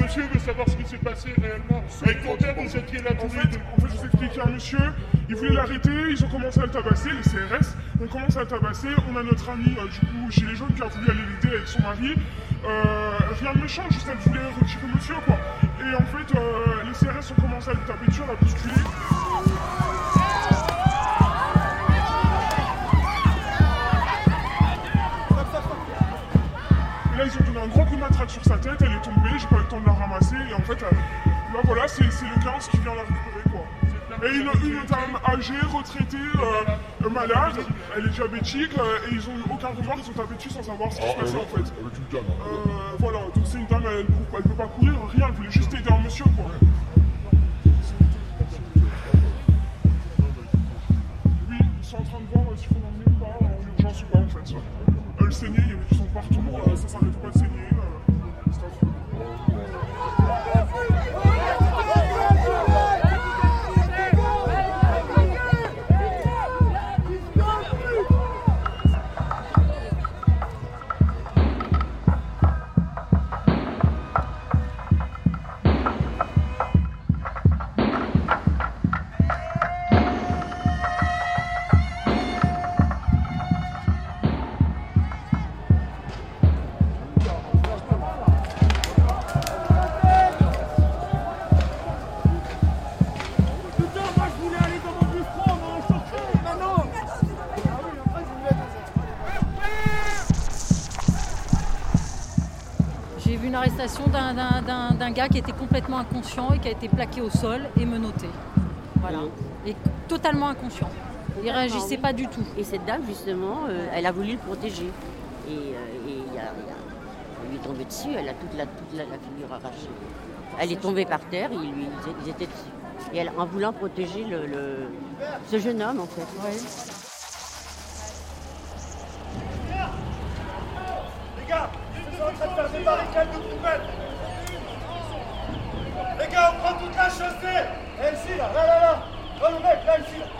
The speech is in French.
monsieur veut savoir ce qui s'est passé réellement. Avec père, vous étiez là En fait, en fait, je vous explique, un monsieur, il voulait l'arrêter, ils ont commencé à le tabasser, les CRS, on commence à le tabasser, on a notre ami, euh, du coup, chez les jaunes, qui a voulu aller l'aider avec son mari. Euh, rien de méchant, juste elle voulait retirer monsieur, quoi. Et en fait, euh, les CRS ont commencé à le taper dessus, à la bousculer. Là, ils ont donné un gros coup de matraque sur sa tête, elle est tombée, j'ai pas eu le temps de la ramasser, et en fait, euh, là, voilà, c'est le 15 qui vient la récupérer, quoi. Et une, une dame âgée, retraitée, euh, euh, malade, elle est diabétique, euh, et ils ont eu aucun remords, ils ont tapé dessus sans savoir ce qui se passait, en fait. Euh, voilà, donc c'est une dame, elle, elle peut pas courir, rien, elle voulait juste aider un monsieur, quoi. J'ai vu une arrestation d'un- d'un d'un- d'un gars qui était complètement inconscient et qui a été plaqué au sol et menotté. Voilà. Et totalement inconscient. Il réagissait pas du tout. Et cette dame, justement, euh, elle a voulu le protéger. Et, euh, et il y a- il y a- elle lui est tombée dessus, elle a toute la, toute la, la figure arrachée. Elle est tombée par terre, ils, lui- ils étaient dessus. Et elle, en voulant protéger le, le- ce jeune homme, en fait gars, ils sont en train de faire des barricades de poubelles Les gars, on prend toute la chaussée. Et ici, là, là, là, là. Là, le mec, là, ici, là